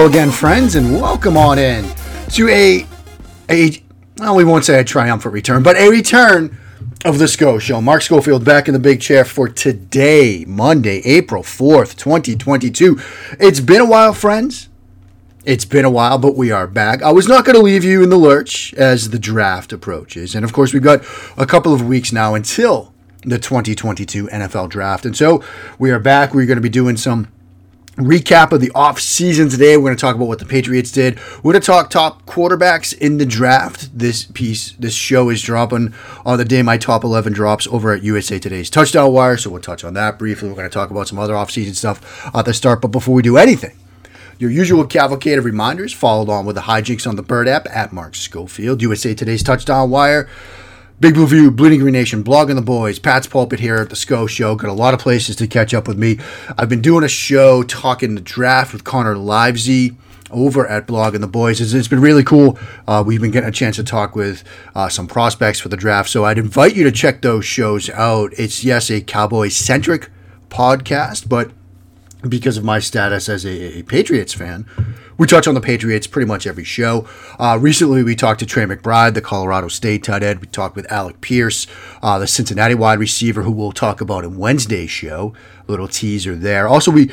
hello again, friends, and welcome on in to a a well, we won't say a triumphant return, but a return of the Scho Show. Mark Schofield back in the big chair for today, Monday, April fourth, twenty twenty two. It's been a while, friends. It's been a while, but we are back. I was not going to leave you in the lurch as the draft approaches, and of course, we've got a couple of weeks now until the 2022 NFL draft, and so we are back. We're going to be doing some recap of the off season today. We're going to talk about what the Patriots did. We're going to talk top quarterbacks in the draft. This piece, this show is dropping on the day my top 11 drops over at USA Today's Touchdown Wire. So we'll touch on that briefly. We're going to talk about some other off season stuff at the start. But before we do anything, your usual cavalcade of reminders followed on with the hijinks on the Bird app at Mark Schofield, USA Today's Touchdown Wire. Big Blue View, Bleeding Green Nation, Blogging the Boys, Pat's Pulpit here at the Scho Show. Got a lot of places to catch up with me. I've been doing a show talking the draft with Connor Livesey over at Blogging the Boys. It's, it's been really cool. Uh, we've been getting a chance to talk with uh, some prospects for the draft. So I'd invite you to check those shows out. It's, yes, a cowboy centric podcast, but because of my status as a, a, Patriots fan, we touch on the Patriots pretty much every show. Uh, recently, we talked to Trey McBride, the Colorado State tight end. We talked with Alec Pierce, uh, the Cincinnati wide receiver, who we'll talk about in Wednesday's show. A little teaser there. Also, we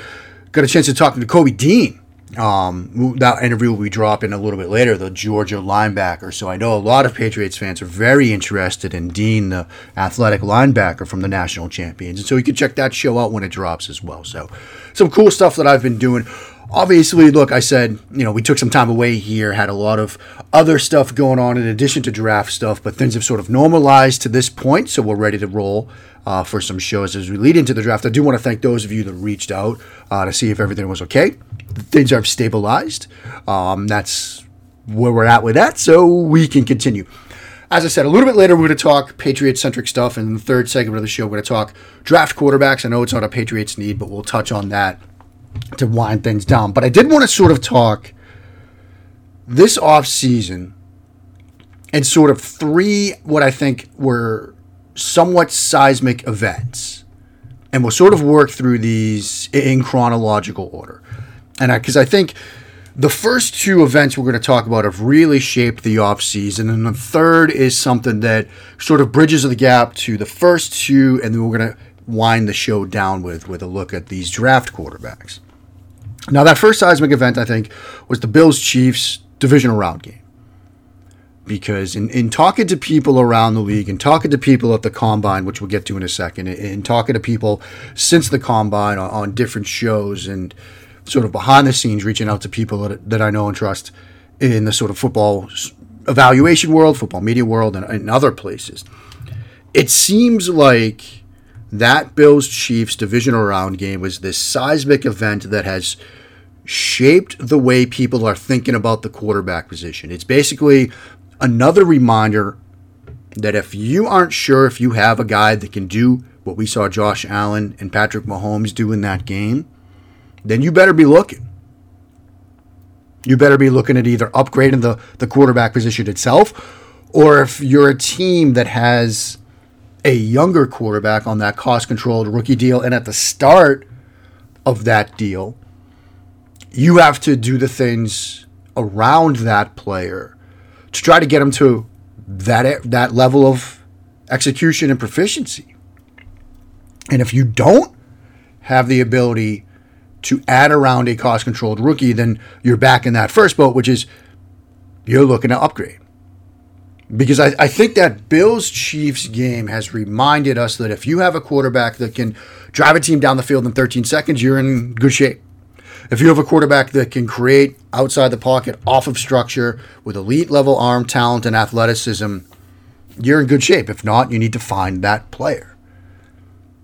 got a chance to talk to Kobe Dean. Um, that interview will be dropping a little bit later, the Georgia linebacker. So I know a lot of Patriots fans are very interested in Dean, the athletic linebacker from the national champions. And so you can check that show out when it drops as well. So some cool stuff that I've been doing. Obviously, look, I said, you know, we took some time away here, had a lot of other stuff going on in addition to draft stuff, but things have sort of normalized to this point, so we're ready to roll uh, for some shows as we lead into the draft. I do want to thank those of you that reached out uh, to see if everything was okay. Things have stabilized. Um, that's where we're at with that, so we can continue. As I said, a little bit later, we're going to talk Patriot centric stuff. And in the third segment of the show, we're going to talk draft quarterbacks. I know it's not a Patriots need, but we'll touch on that to wind things down. But I did want to sort of talk this off season and sort of three what I think were somewhat seismic events. And we'll sort of work through these in chronological order. And because I, I think the first two events we're going to talk about have really shaped the offseason. And the third is something that sort of bridges the gap to the first two. And then we're going to wind the show down with, with a look at these draft quarterbacks. Now, that first seismic event, I think, was the Bills Chiefs divisional round game. Because in, in talking to people around the league and talking to people at the combine, which we'll get to in a second, and talking to people since the combine on, on different shows and sort of behind the scenes, reaching out to people that, that I know and trust in the sort of football evaluation world, football media world, and, and other places, it seems like that Bills Chiefs divisional round game was this seismic event that has shaped the way people are thinking about the quarterback position. It's basically another reminder that if you aren't sure if you have a guy that can do what we saw Josh Allen and Patrick Mahomes do in that game, then you better be looking. you better be looking at either upgrading the, the quarterback position itself, or if you're a team that has a younger quarterback on that cost controlled rookie deal, and at the start of that deal, you have to do the things around that player to try to get him to that that level of execution and proficiency. And if you don't have the ability to add around a cost controlled rookie, then you're back in that first boat, which is you're looking to upgrade. Because I, I think that Bills Chiefs game has reminded us that if you have a quarterback that can drive a team down the field in 13 seconds, you're in good shape. If you have a quarterback that can create outside the pocket, off of structure, with elite level arm talent and athleticism, you're in good shape. If not, you need to find that player.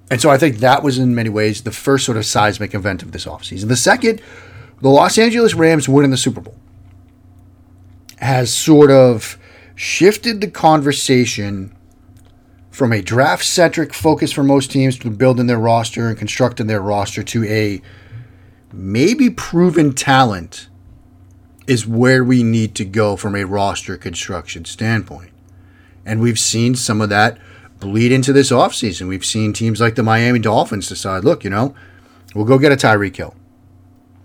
And so I think that was in many ways the first sort of seismic event of this offseason. The second, the Los Angeles Rams winning the Super Bowl has sort of shifted the conversation from a draft centric focus for most teams to building their roster and constructing their roster to a maybe proven talent is where we need to go from a roster construction standpoint. And we've seen some of that bleed into this offseason. We've seen teams like the Miami Dolphins decide, look, you know, we'll go get a Tyreek Hill.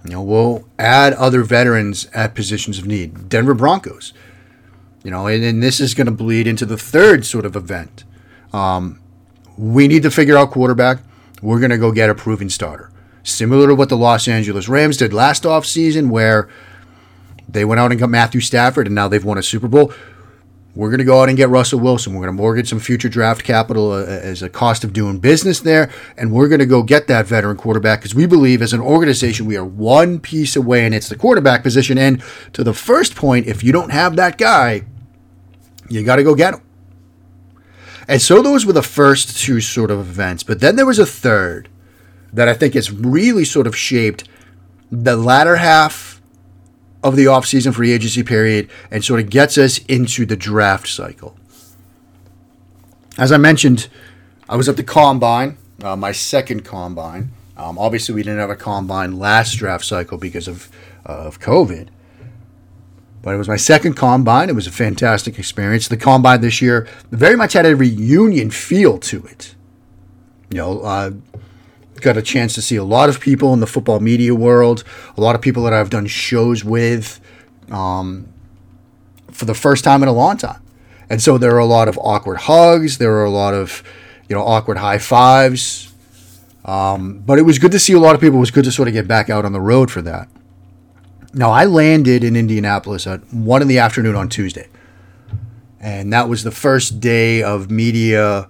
You know, we'll add other veterans at positions of need. Denver Broncos. You know, and, and this is going to bleed into the third sort of event. Um, we need to figure out quarterback. We're going to go get a proven starter. Similar to what the Los Angeles Rams did last offseason, where they went out and got Matthew Stafford and now they've won a Super Bowl. We're going to go out and get Russell Wilson. We're going to mortgage some future draft capital uh, as a cost of doing business there. And we're going to go get that veteran quarterback because we believe as an organization, we are one piece away and it's the quarterback position. And to the first point, if you don't have that guy, you got to go get him. And so those were the first two sort of events. But then there was a third that I think has really sort of shaped the latter half of the offseason free agency period and sort of gets us into the draft cycle. As I mentioned, I was at the combine, uh, my second combine. Um, obviously, we didn't have a combine last draft cycle because of uh, of COVID. But it was my second combine. It was a fantastic experience. The combine this year very much had a reunion feel to it. You know, uh, got a chance to see a lot of people in the football media world, a lot of people that I've done shows with um, for the first time in a long time. And so there are a lot of awkward hugs. There are a lot of, you know, awkward high fives. Um, but it was good to see a lot of people. It was good to sort of get back out on the road for that. Now, I landed in Indianapolis at 1 in the afternoon on Tuesday. And that was the first day of media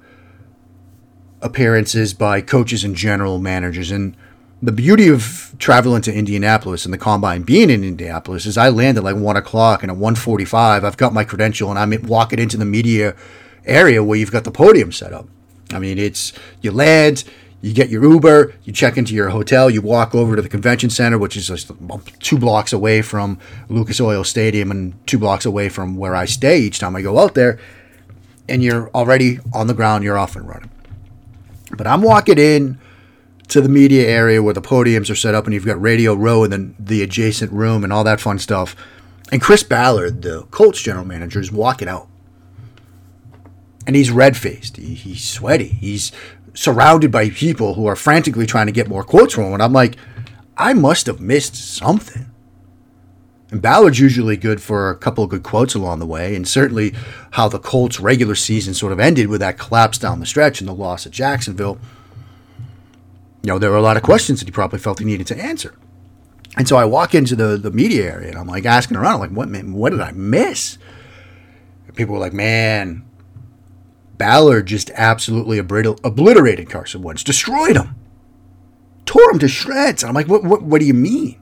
appearances by coaches and general managers. And the beauty of traveling to Indianapolis and the combine being in Indianapolis is I land at like one o'clock and at 1.45 I've got my credential and I'm walking into the media area where you've got the podium set up. I mean, it's you land, you get your Uber, you check into your hotel, you walk over to the convention center, which is just two blocks away from Lucas Oil Stadium and two blocks away from where I stay each time I go out there, and you're already on the ground, you're off and running. But I'm walking in to the media area where the podiums are set up and you've got Radio Row and then the adjacent room and all that fun stuff. And Chris Ballard, the Colts general manager, is walking out. And he's red faced. He, he's sweaty. He's surrounded by people who are frantically trying to get more quotes from him. And I'm like, I must have missed something. And Ballard's usually good for a couple of good quotes along the way, and certainly how the Colts' regular season sort of ended with that collapse down the stretch and the loss at Jacksonville. You know, there were a lot of questions that he probably felt he needed to answer. And so I walk into the, the media area and I'm like asking around, I'm like, what, what did I miss? And people were like, man, Ballard just absolutely obliterated Carson Wentz, destroyed him, tore him to shreds. And I'm like, what, what, what do you mean?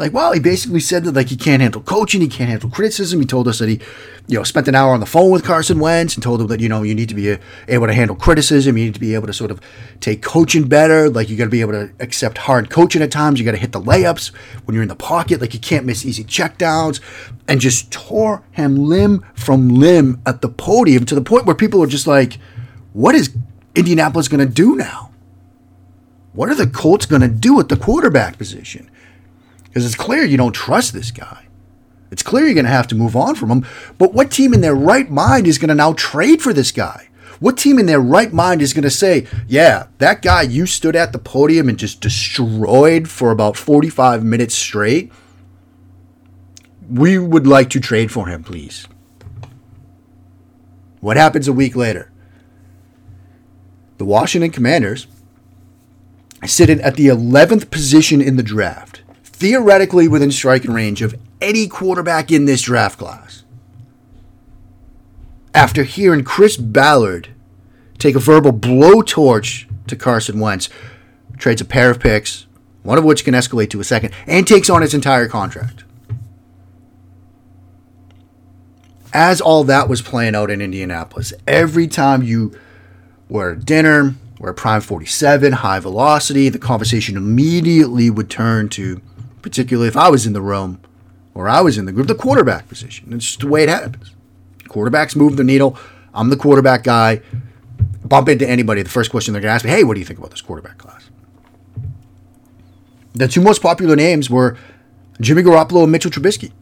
Like, well, he basically said that like he can't handle coaching, he can't handle criticism. He told us that he, you know, spent an hour on the phone with Carson Wentz and told him that you know you need to be uh, able to handle criticism, you need to be able to sort of take coaching better. Like you got to be able to accept hard coaching at times. You got to hit the layups when you're in the pocket. Like you can't miss easy checkdowns, and just tore him limb from limb at the podium to the point where people are just like, "What is Indianapolis going to do now? What are the Colts going to do at the quarterback position?" Because it's clear you don't trust this guy. It's clear you're going to have to move on from him. But what team in their right mind is going to now trade for this guy? What team in their right mind is going to say, yeah, that guy you stood at the podium and just destroyed for about 45 minutes straight? We would like to trade for him, please. What happens a week later? The Washington Commanders sit at the 11th position in the draft, theoretically within striking range of any quarterback in this draft class. After hearing Chris Ballard take a verbal blowtorch to Carson Wentz, trades a pair of picks, one of which can escalate to a second, and takes on his entire contract. As all that was playing out in Indianapolis, every time you were at dinner, were at Prime 47, high velocity, the conversation immediately would turn to, particularly if I was in the room, or I was in the group, the quarterback position. It's just the way it happens. Quarterbacks move the needle. I'm the quarterback guy. Bump into anybody, the first question they're going to ask me, hey, what do you think about this quarterback class? The two most popular names were Jimmy Garoppolo and Mitchell Trubisky.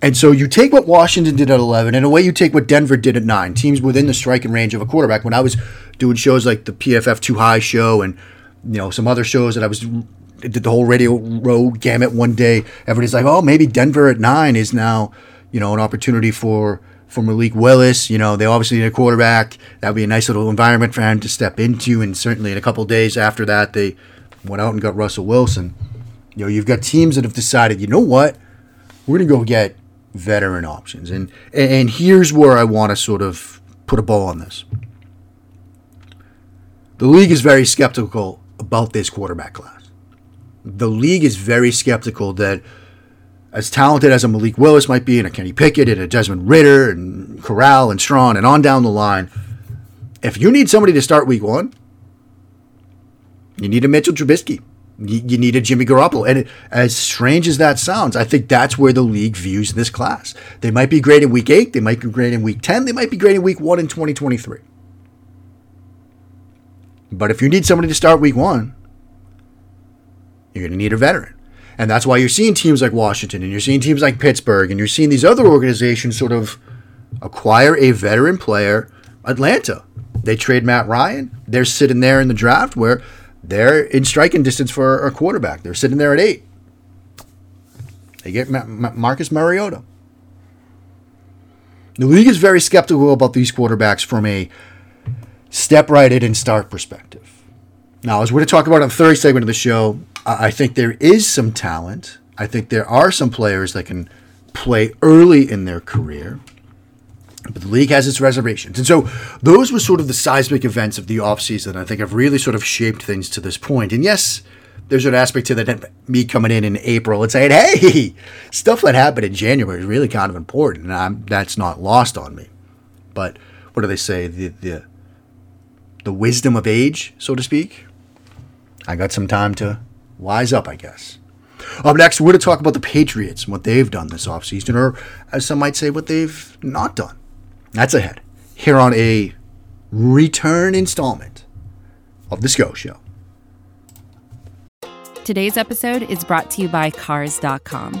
And so you take what Washington did at 11, and away you take what Denver did at 9. Teams within the striking range of a quarterback. When I was doing shows like the PFF Too High show and you know some other shows that I was did the whole radio row gamut one day. Everybody's like, oh, maybe Denver at nine is now, you know, an opportunity for for Malik Willis. You know, they obviously need a quarterback. That would be a nice little environment for him to step into. And certainly in a couple days after that, they went out and got Russell Wilson. You know, you've got teams that have decided, you know what, we're going to go get veteran options. And and here's where I want to sort of put a ball on this. The league is very skeptical about this quarterback class the league is very skeptical that as talented as a Malik Willis might be, and a Kenny Pickett, and a Desmond Ridder, and Corral, and Strong, and on down the line, if you need somebody to start week one, you need a Mitchell Trubisky. You need a Jimmy Garoppolo. And as strange as that sounds, I think that's where the league views this class. They might be great in week eight, they might be great in week 10, they might be great in week one in 2023. But if you need somebody to start week one, you're going to need a veteran. And that's why you're seeing teams like Washington and you're seeing teams like Pittsburgh and you're seeing these other organizations sort of acquire a veteran player. Atlanta, they trade Matt Ryan. They're sitting there in the draft where they're in striking distance for a quarterback. They're sitting there at eight. They get Marcus Mariota. The league is very skeptical about these quarterbacks from a step right in and start perspective. Now, as we're going to talk about in the third segment of the show, I think there is some talent. I think there are some players that can play early in their career. But the league has its reservations. And so those were sort of the seismic events of the offseason. I think have really sort of shaped things to this point. And yes, there's an aspect to that me coming in in April and saying, hey, stuff that happened in January is really kind of important. And I'm, that's not lost on me. But what do they say? The, the, the wisdom of age, so to speak. I got some time to wise up, I guess. Up next, we're going to talk about the Patriots and what they've done this offseason, or as some might say, what they've not done. That's ahead here on a return installment of The Scho Show. Today's episode is brought to you by Cars.com.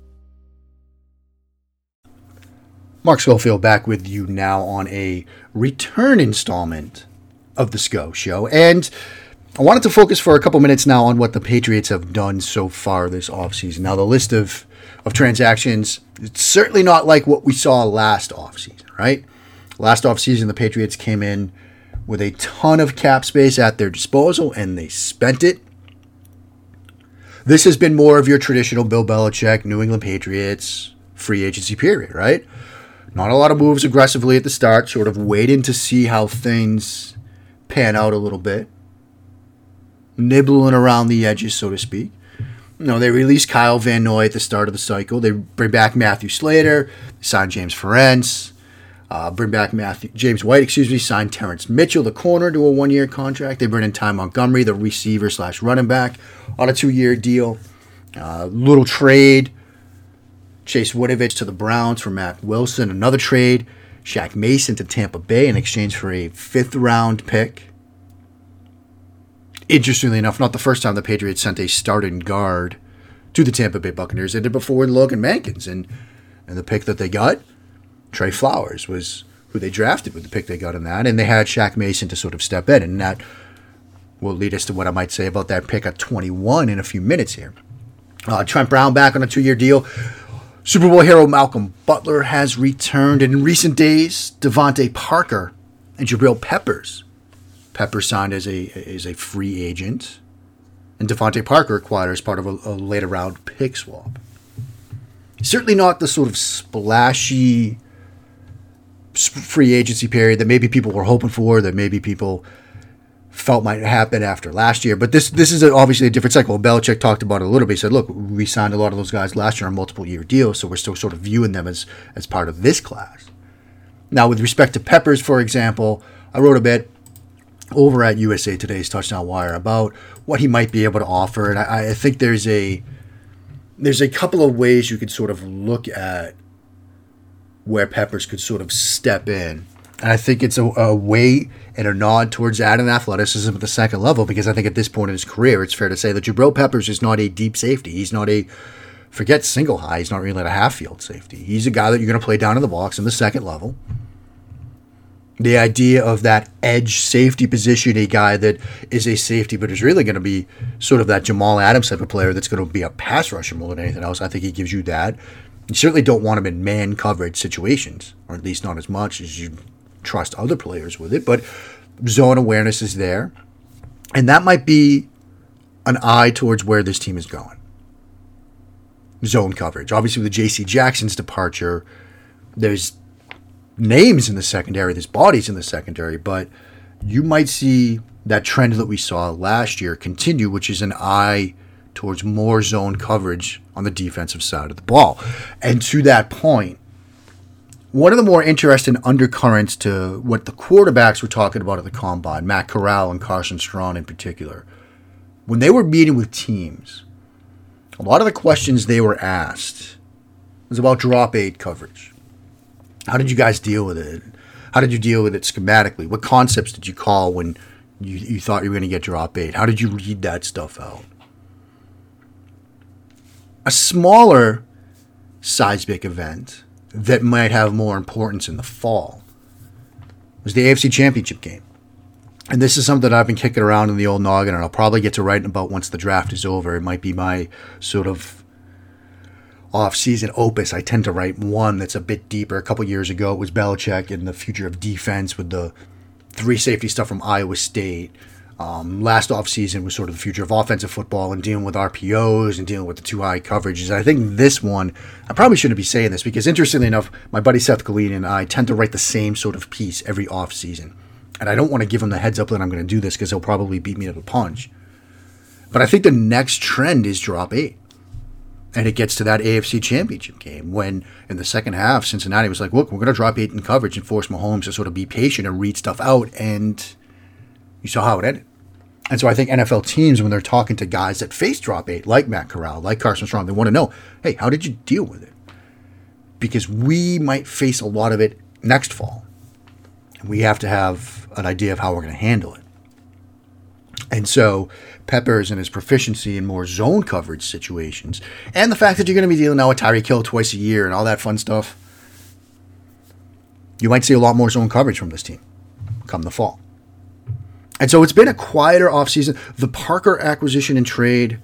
Mark Schofield back with you now on a return installment of the Scho show. And I wanted to focus for a couple minutes now on what the Patriots have done so far this offseason. Now, the list of, of transactions, it's certainly not like what we saw last offseason, right? Last offseason, the Patriots came in with a ton of cap space at their disposal and they spent it. This has been more of your traditional Bill Belichick, New England Patriots free agency period, right? Not a lot of moves aggressively at the start, sort of waiting to see how things pan out a little bit. Nibbling around the edges, so to speak. you know, they release Kyle Van Noy at the start of the cycle. They bring back Matthew Slater, sign James Ferentz, uh, bring back Matthew James White, excuse me, sign Terrance Mitchell, the corner, to a one-year contract. They bring in Ty Montgomery, the receiver slash running back, on a two-year deal. Uh, little trade. Chase Winovich to the Browns for Mack Wilson. Another trade. Shaq Mason to Tampa Bay in exchange for a fifth round pick. Interestingly enough, not the first time the Patriots sent a starting guard to the Tampa Bay Buccaneers. They did before with Logan Mankins. And, and the pick that they got, Trey Flowers, was who they drafted with the pick they got in that. And they had Shaq Mason to sort of step in. And that will lead us to what I might say about that pick at 21 in a few minutes here. Uh, Trent Brown back on a two year deal. Super Bowl hero Malcolm Butler has returned. And in recent days, DeVante Parker and Jabril Peppers. Peppers signed as a, as a free agent. And DeVante Parker acquired as part of a, a later round pick swap. Certainly not the sort of splashy free agency period that maybe people were hoping for, that maybe people felt might happen after last year. But this this is a, obviously a different cycle. Belichick talked about it a little bit. He said, "Look, we signed a lot of those guys last year on multiple year deals, so we're still sort of viewing them as as part of this class." Now, with respect to Peppers, for example, I wrote a bit over at USA Today's Touchdown Wire about what he might be able to offer, and I, I think there's a there's a couple of ways you could sort of look at where Peppers could sort of step in. And I think it's a, a way and a nod towards adding athleticism at the second level because I think at this point in his career, it's fair to say that Jabril Peppers is not a deep safety. He's not a, forget single high, he's not really a half field safety. He's a guy that you're going to play down in the box in the second level. The idea of that edge safety position, a guy that is a safety but is really going to be sort of that Jamal Adams type of player that's going to be a pass rusher more than anything else. I think he gives you that. You certainly don't want him in man coverage situations, or at least not as much as you trust other players with it. But zone awareness is there. And that might be an eye towards where this team is going. Zone coverage. Obviously, with J.C. Jackson's departure, there's names in the secondary, there's bodies in the secondary, but you might see that trend that we saw last year continue, which is an eye towards more zone coverage on the defensive side of the ball. And to that point, one of the more interesting undercurrents to what the quarterbacks were talking about at the combine, Matt Corral and Carson Strong in particular, when they were meeting with teams, a lot of the questions they were asked was about drop eight coverage. How did you guys deal with it? How did you deal with it schematically? What concepts did you call when you, you thought you were going to get drop eight? How did you read that stuff out? a smaller seismic event that might have more importance in the fall was the AFC Championship game. And this is something that I've been kicking around in the old noggin, and I'll probably get to writing about once the draft is over. It might be my sort of off-season opus. I tend to write one that's a bit deeper. A couple years ago, it was Belichick and the future of defense with the three safety stuff from Iowa State. Um, last offseason was sort of the future of offensive football and dealing with RPOs and dealing with the two high coverages. I think this one, I probably shouldn't be saying this because interestingly enough, my buddy Seth Galina and I tend to write the same sort of piece every offseason. And I don't want to give him the heads up that I'm going to do this because he'll probably beat me to the punch. But I think the next trend is drop eight. And it gets to that AFC championship game when in the second half, Cincinnati was like, look, we're going to drop eight in coverage and force Mahomes to sort of be patient and read stuff out. And you saw how it ended. And so I think NFL teams, when they're talking to guys that face drop eight, like Matt Corral, like Carson Strong, they want to know, hey, how did you deal with it? Because we might face a lot of it next fall. And we have to have an idea of how we're going to handle it. And so Peppers and his proficiency in more zone coverage situations, and the fact that you're going to be dealing now with Tyreek Hill twice a year and all that fun stuff, you might see a lot more zone coverage from this team come the fall. And so it's been a quieter offseason. The Parker acquisition and trade,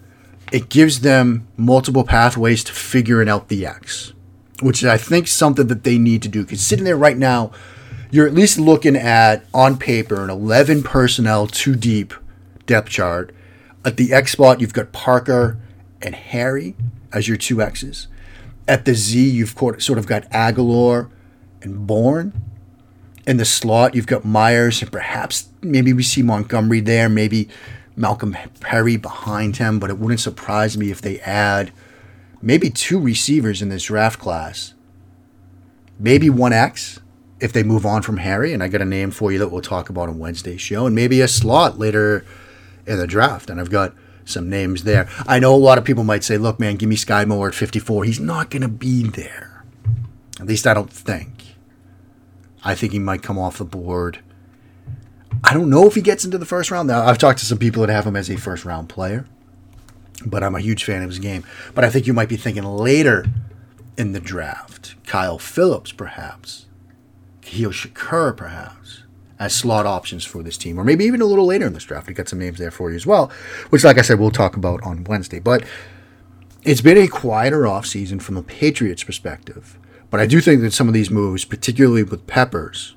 it gives them multiple pathways to figuring out the X, which I think something that they need to do. Because sitting there right now, you're at least looking at, on paper, an 11 personnel, two deep depth chart. At the X spot, you've got Parker and Harry as your two X's. At the Z, you've sort of got Agholor and Bourne in the slot, you've got Myers and perhaps maybe we see Montgomery there. Maybe Malcolm Perry behind him, but it wouldn't surprise me if they add maybe two receivers in this draft class. Maybe one X if they move on from Harry, and I got a name for you that we'll talk about on Wednesday's show, and maybe a slot later in the draft. And I've got some names there. I know a lot of people might say, look, man, give me Skyy Moore at 54. He's not going to be there. At least I don't think. I think he might come off the board. I don't know if he gets into the first round. Now, I've talked to some people that have him as a first round player, but I'm a huge fan of his game. But I think you might be thinking later in the draft. Kyle Philips, perhaps. Khalil Shakir, perhaps, as slot options for this team. Or maybe even a little later in this draft. We got some names there for you as well, which, like I said, we'll talk about on Wednesday. But it's been a quieter offseason from a Patriots' perspective. But I do think that some of these moves, particularly with Peppers,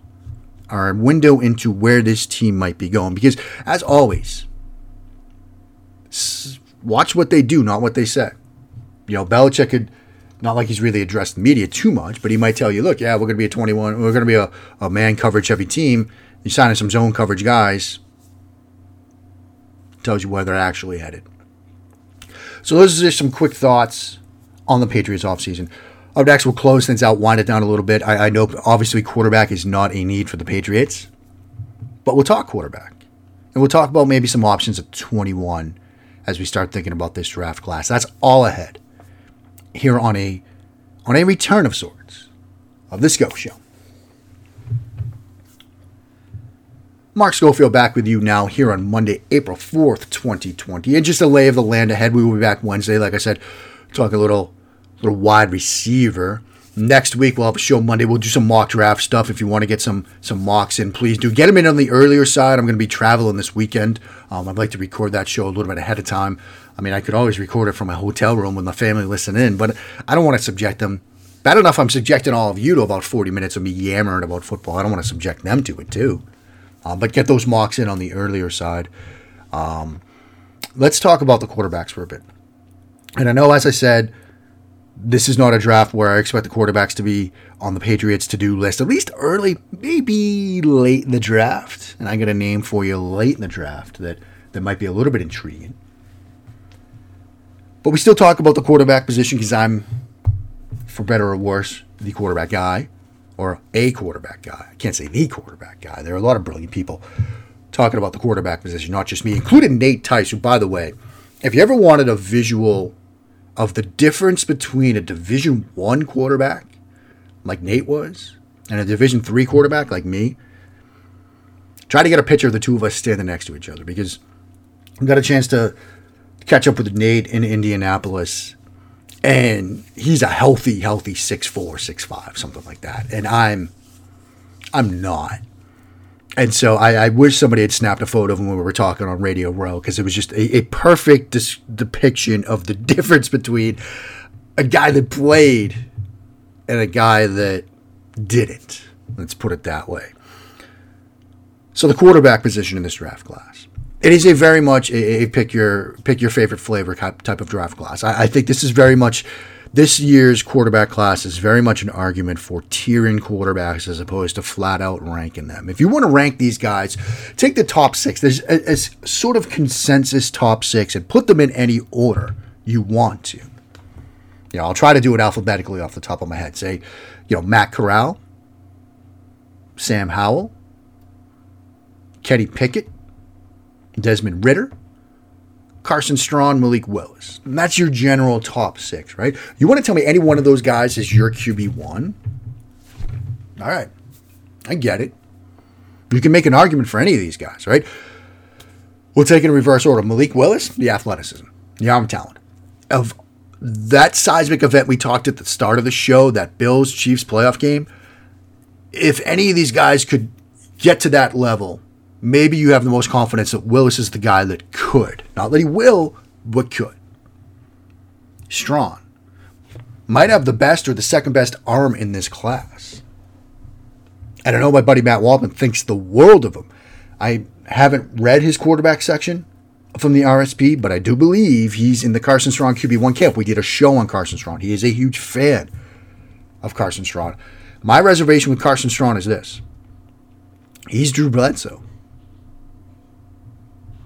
are a window into where this team might be going. Because, as always, watch what they do, not what they say. You know, Belichick could, not like he's really addressed the media too much, but he might tell you, look, yeah, we're going to be a 21, we're going to be a, a man coverage heavy team. You're signing some zone coverage guys. Tells you where they're actually headed. So those are just some quick thoughts on the Patriots offseason. Up next, we'll close things out, wind it down a little bit. I, I know obviously quarterback is not a need for the Patriots, but we'll talk quarterback. And we'll talk about maybe some options at 21 as we start thinking about this draft class. That's all ahead here on a on a return of sorts of the Scho Show. Mark Schofield back with you now here on Monday, April 4th, 2020. And just a lay of the land ahead. We will be back Wednesday, like I said, talk a little little wide receiver. Next week we'll have a show Monday. We'll do some mock draft stuff. If you want to get some some mocks in, please do get them in on the earlier side. I'm going to be traveling this weekend. Um, I'd like to record that show a little bit ahead of time. I mean, I could always record it from my hotel room with my family listening in, but I don't want to subject them. Bad enough I'm subjecting all of you to about 40 minutes of me yammering about football. I don't want to subject them to it too. Uh, but get those mocks in on the earlier side. Um, let's talk about the quarterbacks for a bit. And I know, as I said, this is not a draft where I expect the quarterbacks to be on the Patriots to do list, at least early, maybe late in the draft. And I got a name for you late in the draft that, that might be a little bit intriguing. But we still talk about the quarterback position because I'm, for better or worse, the quarterback guy or a quarterback guy. I can't say the quarterback guy. There are a lot of brilliant people talking about the quarterback position, not just me, including Nate Tice, who, by the way, if you ever wanted a visual of the difference between a Division One quarterback, like Nate was, and a Division Three quarterback like me, try to get a picture of the two of us standing next to each other because I got a chance to catch up with Nate in Indianapolis and he's a healthy, healthy six four, six five, something like that. And I'm, I'm not. And so I, I wish somebody had snapped a photo of him when we were talking on Radio Row because it was just a, a perfect dis- depiction of the difference between a guy that played and a guy that didn't. Let's put it that way. So the quarterback position in this draft class. It is a very much a, a pick your pick your favorite flavor type of draft class. I, I think this is very much this year's quarterback class is very much an argument for tiering quarterbacks as opposed to flat out ranking them. If you want to rank these guys, take the top six. There's a, a sort of consensus top six and put them in any order you want to. You know, I'll try to do it alphabetically off the top of my head. Say, you know, Matt Corral, Sam Howell, Kenny Pickett, Desmond Ridder, Carson Strong, Malik Willis. And that's your general top six, right? You want to tell me any one of those guys is your QB1? All right. I get it. You can make an argument for any of these guys, right? We'll take in reverse order. Malik Willis, the athleticism, the arm talent. Of that seismic event we talked at the start of the show, that Bills Chiefs playoff game, if any of these guys could get to that level, maybe you have the most confidence that Willis is the guy that could. Not that he will, but could. Strong. Might have the best or the second best arm in this class. And I know my buddy Matt Waldman thinks the world of him. I haven't read his quarterback section from the RSP, but I do believe he's in the Carson Strong QB1 camp. We did a show on Carson Strong. He is a huge fan of Carson Strong. My reservation with Carson Strong is this he's Drew Bledsoe.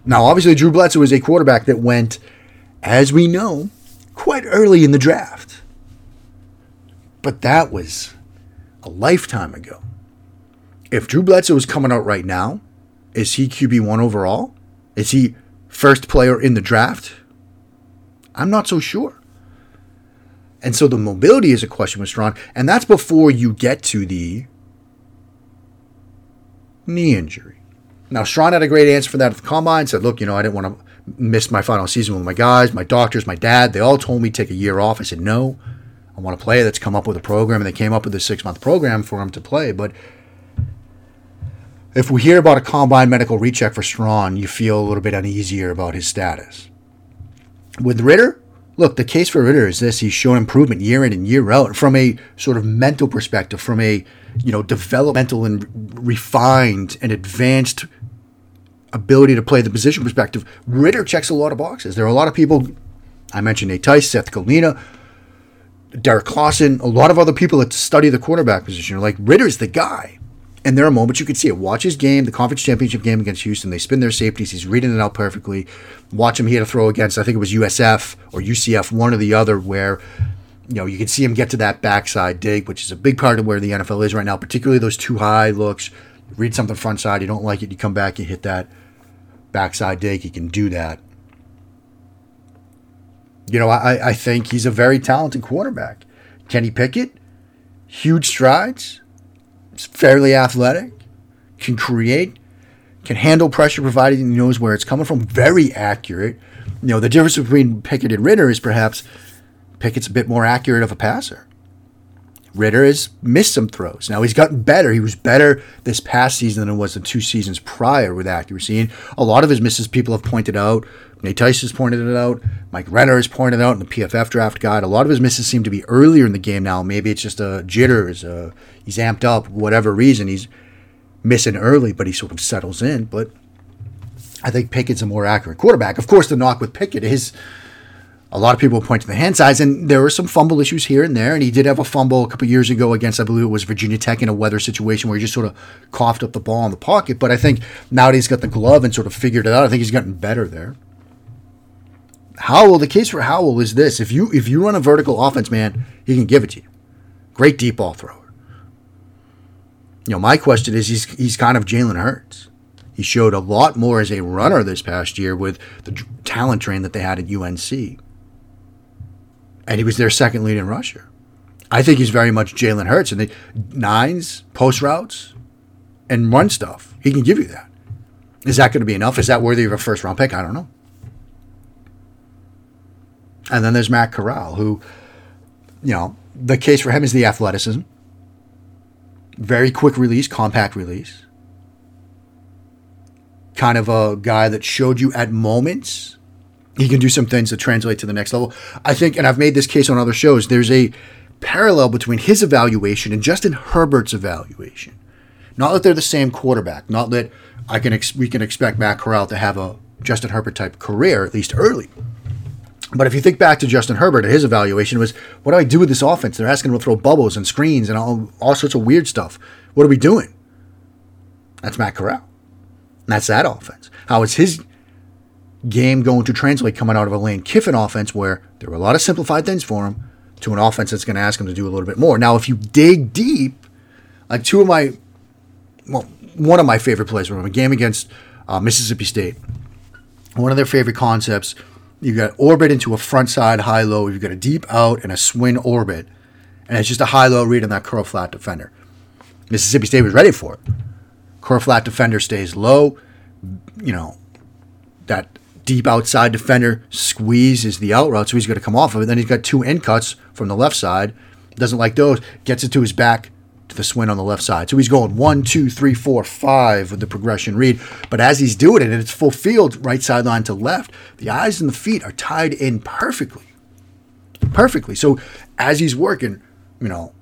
Now, obviously, Drew Bledsoe is a quarterback that went, as we know, quite early in the draft. But that was a lifetime ago. If Drew Bledsoe is coming out right now, is he QB1 overall? Is he first player in the draft? I'm not so sure. And so the mobility is a question with Strong, and that's before you get to the knee injury. Now, Strong had a great answer for that at the combine. Said, "Look, you know, I didn't want to miss my final season with my guys, my doctors, my dad. They all told me to take a year off. I said no. I want a player that's come up with a program, and they came up with a six month program for him to play. But if we hear about a combine medical recheck for Strong, you feel a little bit uneasier about his status. With Ridder, look, the case for Ridder is this: he's shown improvement year in and year out from a sort of mental perspective, from a you know developmental and refined and advanced ability to play the position perspective. Ridder checks a lot of boxes. There are a lot of people. I mentioned Nate Tice, Seth Galina, Derrik Klassen, a lot of other people that study the quarterback position are like Ridder's the guy. And there are moments you can see it. Watch his game, the conference championship game against Houston. They spin their safeties. He's reading it out perfectly. Watch him. He had a throw against, I think it was USF or UCF, one or the other, where you know you can see him get to that backside dig, which is a big part of where the NFL is right now. Particularly those two high looks. read something front side, you don't like it, you come back, you hit that backside dig. He can do that. You know, I, I think he's a very talented quarterback. Kenny Pickett, huge strides fairly athletic, can create, can handle pressure provided he knows where it's coming from, very accurate. You know, the difference between Pickett and Ridder is perhaps Pickett's a bit more accurate of a passer. Ridder has missed some throws. Now he's gotten better. He was better this past season than it was the two seasons prior with accuracy. And a lot of his misses people have pointed out. Nate has pointed it out. Mike Renner has pointed it out in the PFF draft guide. A lot of his misses seem to be earlier in the game now. Maybe it's just a jitters. A, he's amped up, whatever reason. He's missing early, but he sort of settles in. But I think Pickett's a more accurate quarterback. Of course, the knock with Pickett is a lot of people point to the hand size, and there were some fumble issues here and there. And he did have a fumble a couple years ago against, I believe it was Virginia Tech in a weather situation where he just sort of coughed up the ball in the pocket. But I think now that he's got the glove and sort of figured it out, I think he's gotten better there. Howell, the case for Howell is this: if you if you run a vertical offense, man, he can give it to you. Great deep ball thrower. You know, my question is, he's he's kind of Jalen Hurts. He showed a lot more as a runner this past year with the talent train that they had at UNC and he was their second leading rusher. I think he's very much Jalen Hurts and the nines, post routes, and run stuff. He can give you that. Is that going to be enough? Is that worthy of a first round pick? I don't know. And then there's Matt Corral, who, you know, the case for him is the athleticism. Very quick release, compact release. Kind of a guy that showed you at moments he can do some things that translate to the next level. I think, and I've made this case on other shows, there's a parallel between his evaluation and Justin Herbert's evaluation. Not that they're the same quarterback, not that I can ex- we can expect Matt Corral to have a Justin Herbert type career, at least early. But if you think back to Justin Herbert, his evaluation was, what do I do with this offense? They're asking him to throw bubbles and screens and all, all sorts of weird stuff. What are we doing? That's Matt Corral. That's that offense. How is his game going to translate coming out of a Lane Kiffin offense where there were a lot of simplified things for him to an offense that's going to ask him to do a little bit more. Now, if you dig deep, like two of my, well, one of my favorite plays from a game against uh, Mississippi State, one of their favorite concepts, you got orbit into a front side high low, you've got a deep out and a swing orbit, and it's just a high low read on that curl flat defender. Mississippi State was ready for it. Curl flat defender stays low, you know, that deep outside defender squeezes the out route, so he's going to come off of it. Then he's got two in cuts from the left side. Doesn't like those. Gets it to his back to the swing on the left side. So he's going one, two, three, four, five with the progression read. But as he's doing it, and it's full field, right sideline to left, the eyes and the feet are tied in perfectly. Perfectly. So as he's working, you know,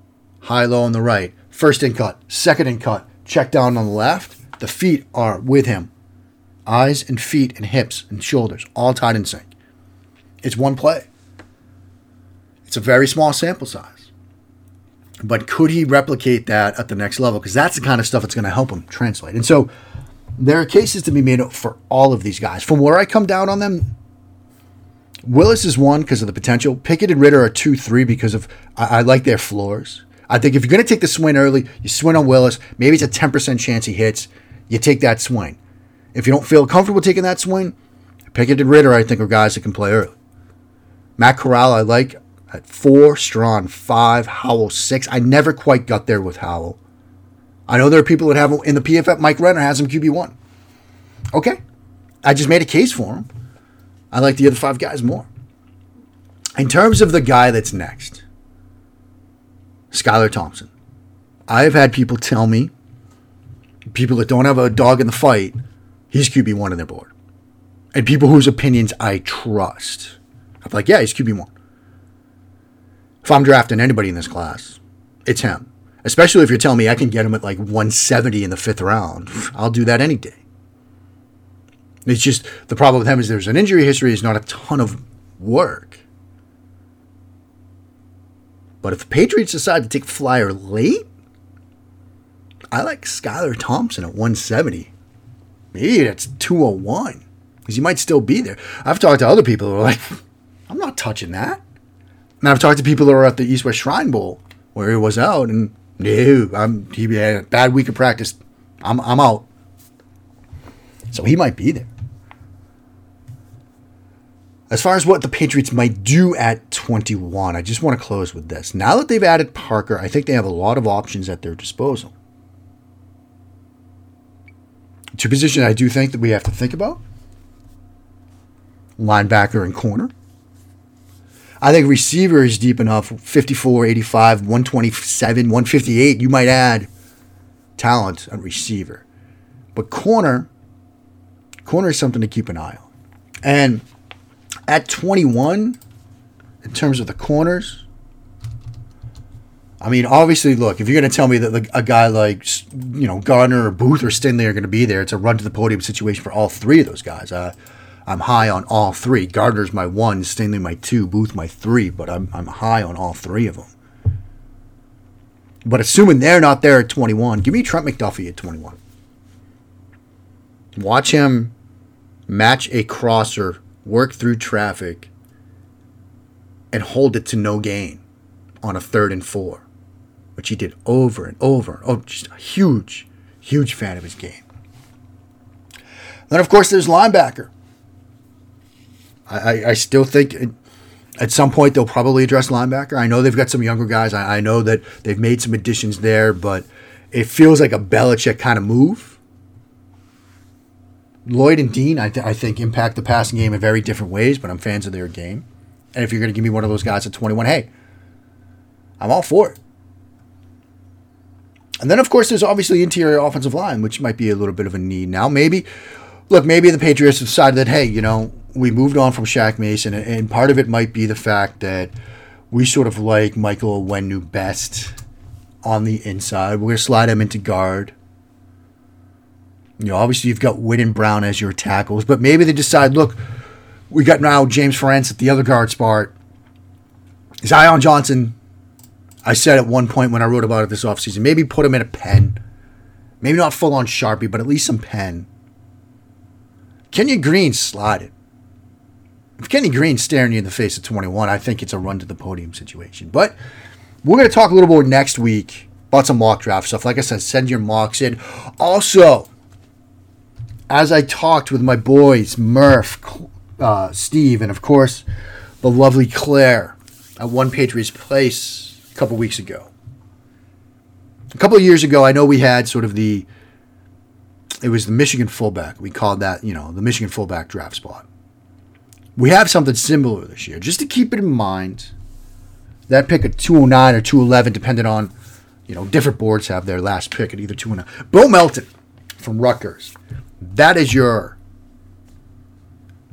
high, low on the right, first in cut, second in cut, check down on the left, the feet are with him eyes and feet and hips and shoulders, all tied in sync. It's one play. It's a very small sample size. But could he replicate that at the next level? Because that's the kind of stuff that's going to help him translate. And so there are cases to be made for all of these guys. From where I come down on them, Willis is one because of the potential. Pickett and Ridder are two, three because of I, I like their floors. I think if you're going to take the swing early, you swing on Willis. Maybe it's a 10% chance he hits. You take that swing. If you don't feel comfortable taking that swing, Pickett and Ridder, I think, are guys that can play early. Matt Corral, I like at four, Strong five, Howell six. I never quite got there with Howell. I know there are people that have him in the PFF. Mike Renner has him QB one. Okay, I just made a case for him. I like the other five guys more. In terms of the guy that's next, Skylar Thompson. I've had people tell me, people that don't have a dog in the fight, he's QB one on their board, and people whose opinions I trust. I'm like, yeah, he's QB one. If I'm drafting anybody in this class, it's him. Especially if you're telling me I can get him at like 170 in the fifth round. I'll do that any day. It's just the problem with him is there's an injury history, is not a ton of work. But if the Patriots decide to take flyer late, I like Skylar Thompson at 170. Maybe that's 201 because he might still be there. I've talked to other people who are like, I'm not touching that. And I've talked to people who are at the East West Shrine Bowl where he was out, and no, I'm he had a bad week of practice. I'm I'm out. So he might be there. As far as what the Patriots might do at 21, I just want to close with this. Now that they've added Parker, I think they have a lot of options at their disposal. Two positions I do think that we have to think about linebacker and corner. I think receiver is deep enough 54, 85, 127, 158. You might add talent at receiver. But corner, corner is something to keep an eye on. And at 21, in terms of the corners, I mean, obviously, look, if you're going to tell me that a guy like, you know, Gardner or Booth or Stingley are going to be there, it's a run to the podium situation for all three of those guys. Uh, I'm high on all three. Gardner's my one, Stingley my two, Booth my three, but I'm, I'm high on all three of them. But assuming they're not there at 21, give me Trent McDuffie at 21. Watch him match a crosser, work through traffic, and hold it to no gain on a third and four, which he did over and over. Oh, just a huge, huge fan of his game. Then, of course, there's linebacker. I, I still think at some point they'll probably address linebacker. I know they've got some younger guys. I, I know that they've made some additions there, but it feels like a Belichick kind of move. Lloyd and Dean, I, th- I think, impact the passing game in very different ways, but I'm fans of their game. And if you're going to give me one of those guys at 21, hey, I'm all for it. And then, of course, there's obviously interior offensive line, which might be a little bit of a need now. Maybe, look, maybe the Patriots decided that, hey, you know, we moved on from Shaq Mason, and part of it might be the fact that we sort of like Michael Onwenu best on the inside. We're going to slide him into guard. You know, obviously you've got Wynn and Brown as your tackles, but maybe they decide, look, we got now James Ferentz at the other guard spot. Zion Johnson, I said at one point when I wrote about it this offseason, maybe put him in a pen. Maybe not full on Sharpie, but at least some pen. Kenyon Green it if Kenny Green's staring you in the face at 21, I think it's a run to the podium situation. But we're going to talk a little more next week about some mock draft stuff. Like I said, send your mocks in. Also, as I talked with my boys, Murph, uh, Steve, and of course, the lovely Claire at One Patriots Place a couple weeks ago. A couple of years ago, I know we had sort of the, it was the Michigan fullback. We called that, you know, the Michigan fullback draft spot. We have something similar this year. Just to keep it in mind, that pick at 209 or 211, depending on, you know, different boards have their last pick at either 209. Bo Melton from Rutgers. That is your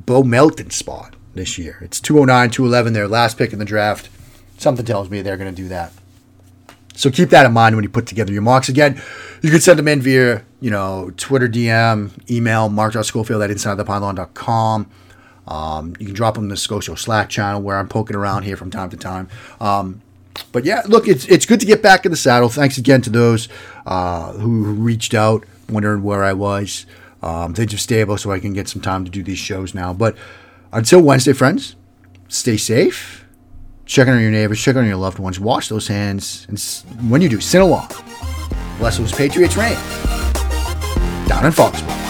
Bo Melton spot this year. It's 209, 211, their last pick in the draft. Something tells me they're going to do that. So keep that in mind when you put together your mocks. Again, you can send them in via, you know, Twitter DM, email, mark.schofield at insidethepylon.com. Um, you can drop them in the Scho Show Slack channel where I'm poking around here from time to time. Um, but yeah, look, it's it's good to get back in the saddle. Thanks again to those uh, who reached out, wondering where I was. Um, things are stable, so I can get some time to do these shows now. But until Wednesday, friends, stay safe. Check on your neighbors, check on your loved ones, wash those hands, and when you do, sin along. Bless those Patriots reign down in Foxborough.